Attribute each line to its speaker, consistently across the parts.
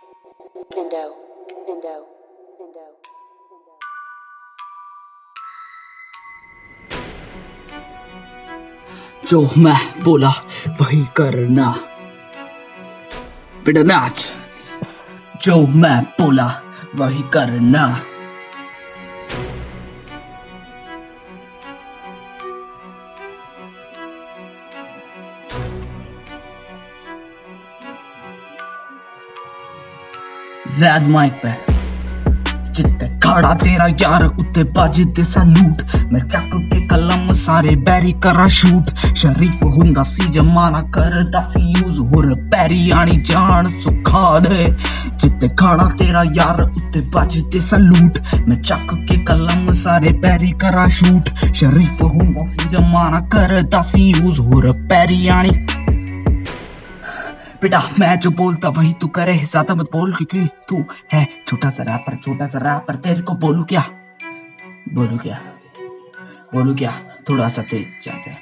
Speaker 1: Pindo, Indo. Indo.
Speaker 2: जो मैं बोला वही करना बेटा नाच जो मैं बोला वही करना वैद माइक पे। कितने खड़ा तेरा यार, उत्ते बाजी सलूट। मैं चक के कलम सारे बैरी करा शूट। शरीफ हुंदा सी जमाना करदा सी यूज़। होर पैरी आनी जान सुखा दे। जित्ते खाना तेरा यार, उत्ते बाजी सलूट। मैं चक के कलम सारे पैरी करा शूट। शरीफ हुंदा सी जमाना करदा सी यूज़। होर पैरी आनी बेटा मैं जो बोलता वही तू करे, ज़्यादा मत बोल, क्योंकि तू है छोटा सा रैपर छोटा सा रैपर तेरे को बोलू क्या? बोलू क्या? बोलू क्या? थोड़ा सा तेज जाते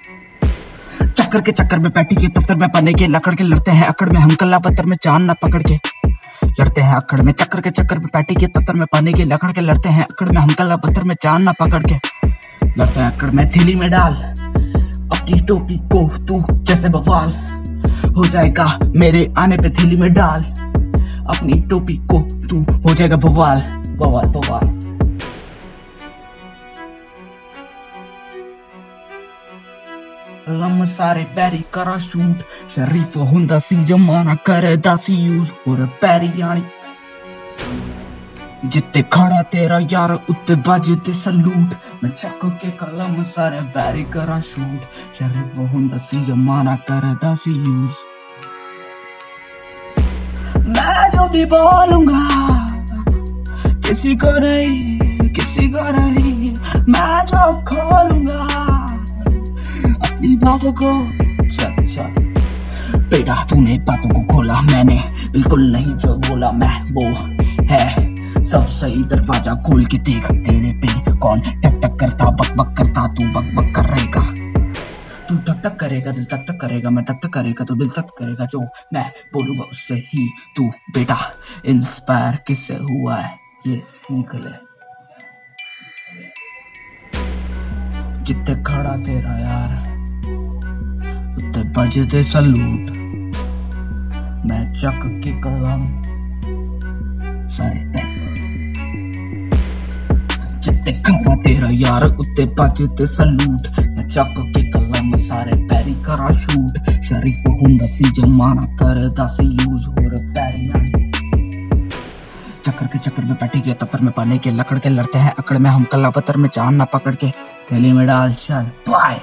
Speaker 2: चक्कर के चक्कर में पैटी के दफ्तर में पन्ने के लकड़ के लड़ते हैं, अकड़ में हम कल्ला पत्थर में चाँद न पकड़ के। लड़ते हैं अकड़ में चक्कर के चक्कर में पैटी के दफ्तर में पन्ने के लकड़ के लड़ते हैं, अकड़ में हम कल्ला पत्थर में चाँद न पकड़ के। लड़ते हैं अकड़ में थैली में डाल, अपनी टोपी को तू जैसे बवाल। हो जाएगा। मेरे आने पे थैली में डाल। अपनी टोपी को तू हो जाएगा बवाल। बवाल बवाल। लम सारे पैरी करा शूट। शरीफ हुंदा सी जमाना करे दासी यूज़। और पैरी यानी जिते खड़ा तेरा यार, उत्ते बजते सलूट। मैं चक के कलम सारे बैरी करा शूट। शरीफ हुंदा सी जमाना करे दासी यूज़। मैं जो भी बोलूँगा किसी को नहीं किसी को नहीं मैं जो खोलूँगा अपनी बातों को बेटा तूने बातों को खोला मैंने बिल्कुल नहीं जो बोला मैं वो है सब सही दरवाज़ा खोल के देख तेरे पे कौन टक टक करता बक बक करता तू बक बक करेगा तू तक तक करेगा, दिल तक तक करेगा, मैं तक तक करेगा, तू दिल तक करेगा, जो मैं बोलूँगा उससे ही तू, बेटा। इंस्पायर किससे हुआ है? ये सीख ले। जितने खड़ा तेरा यार, उतने बजे थे सलूट। मैं चक के कलम सारे जितने खड़ा तेरा यार, उतने बजे ते सलूट। मैं चक के करा शूट शरीफ हूँ हुंदसी जमाना कर दस यूज़ हो चक्कर के चक्कर में बैठे गया तफ्तर में पाने के लकड़ के लड़ते हैं अकड़ में हम कला पत्थर में चाँद ना पकड़ के। थैली में डाल चल बाय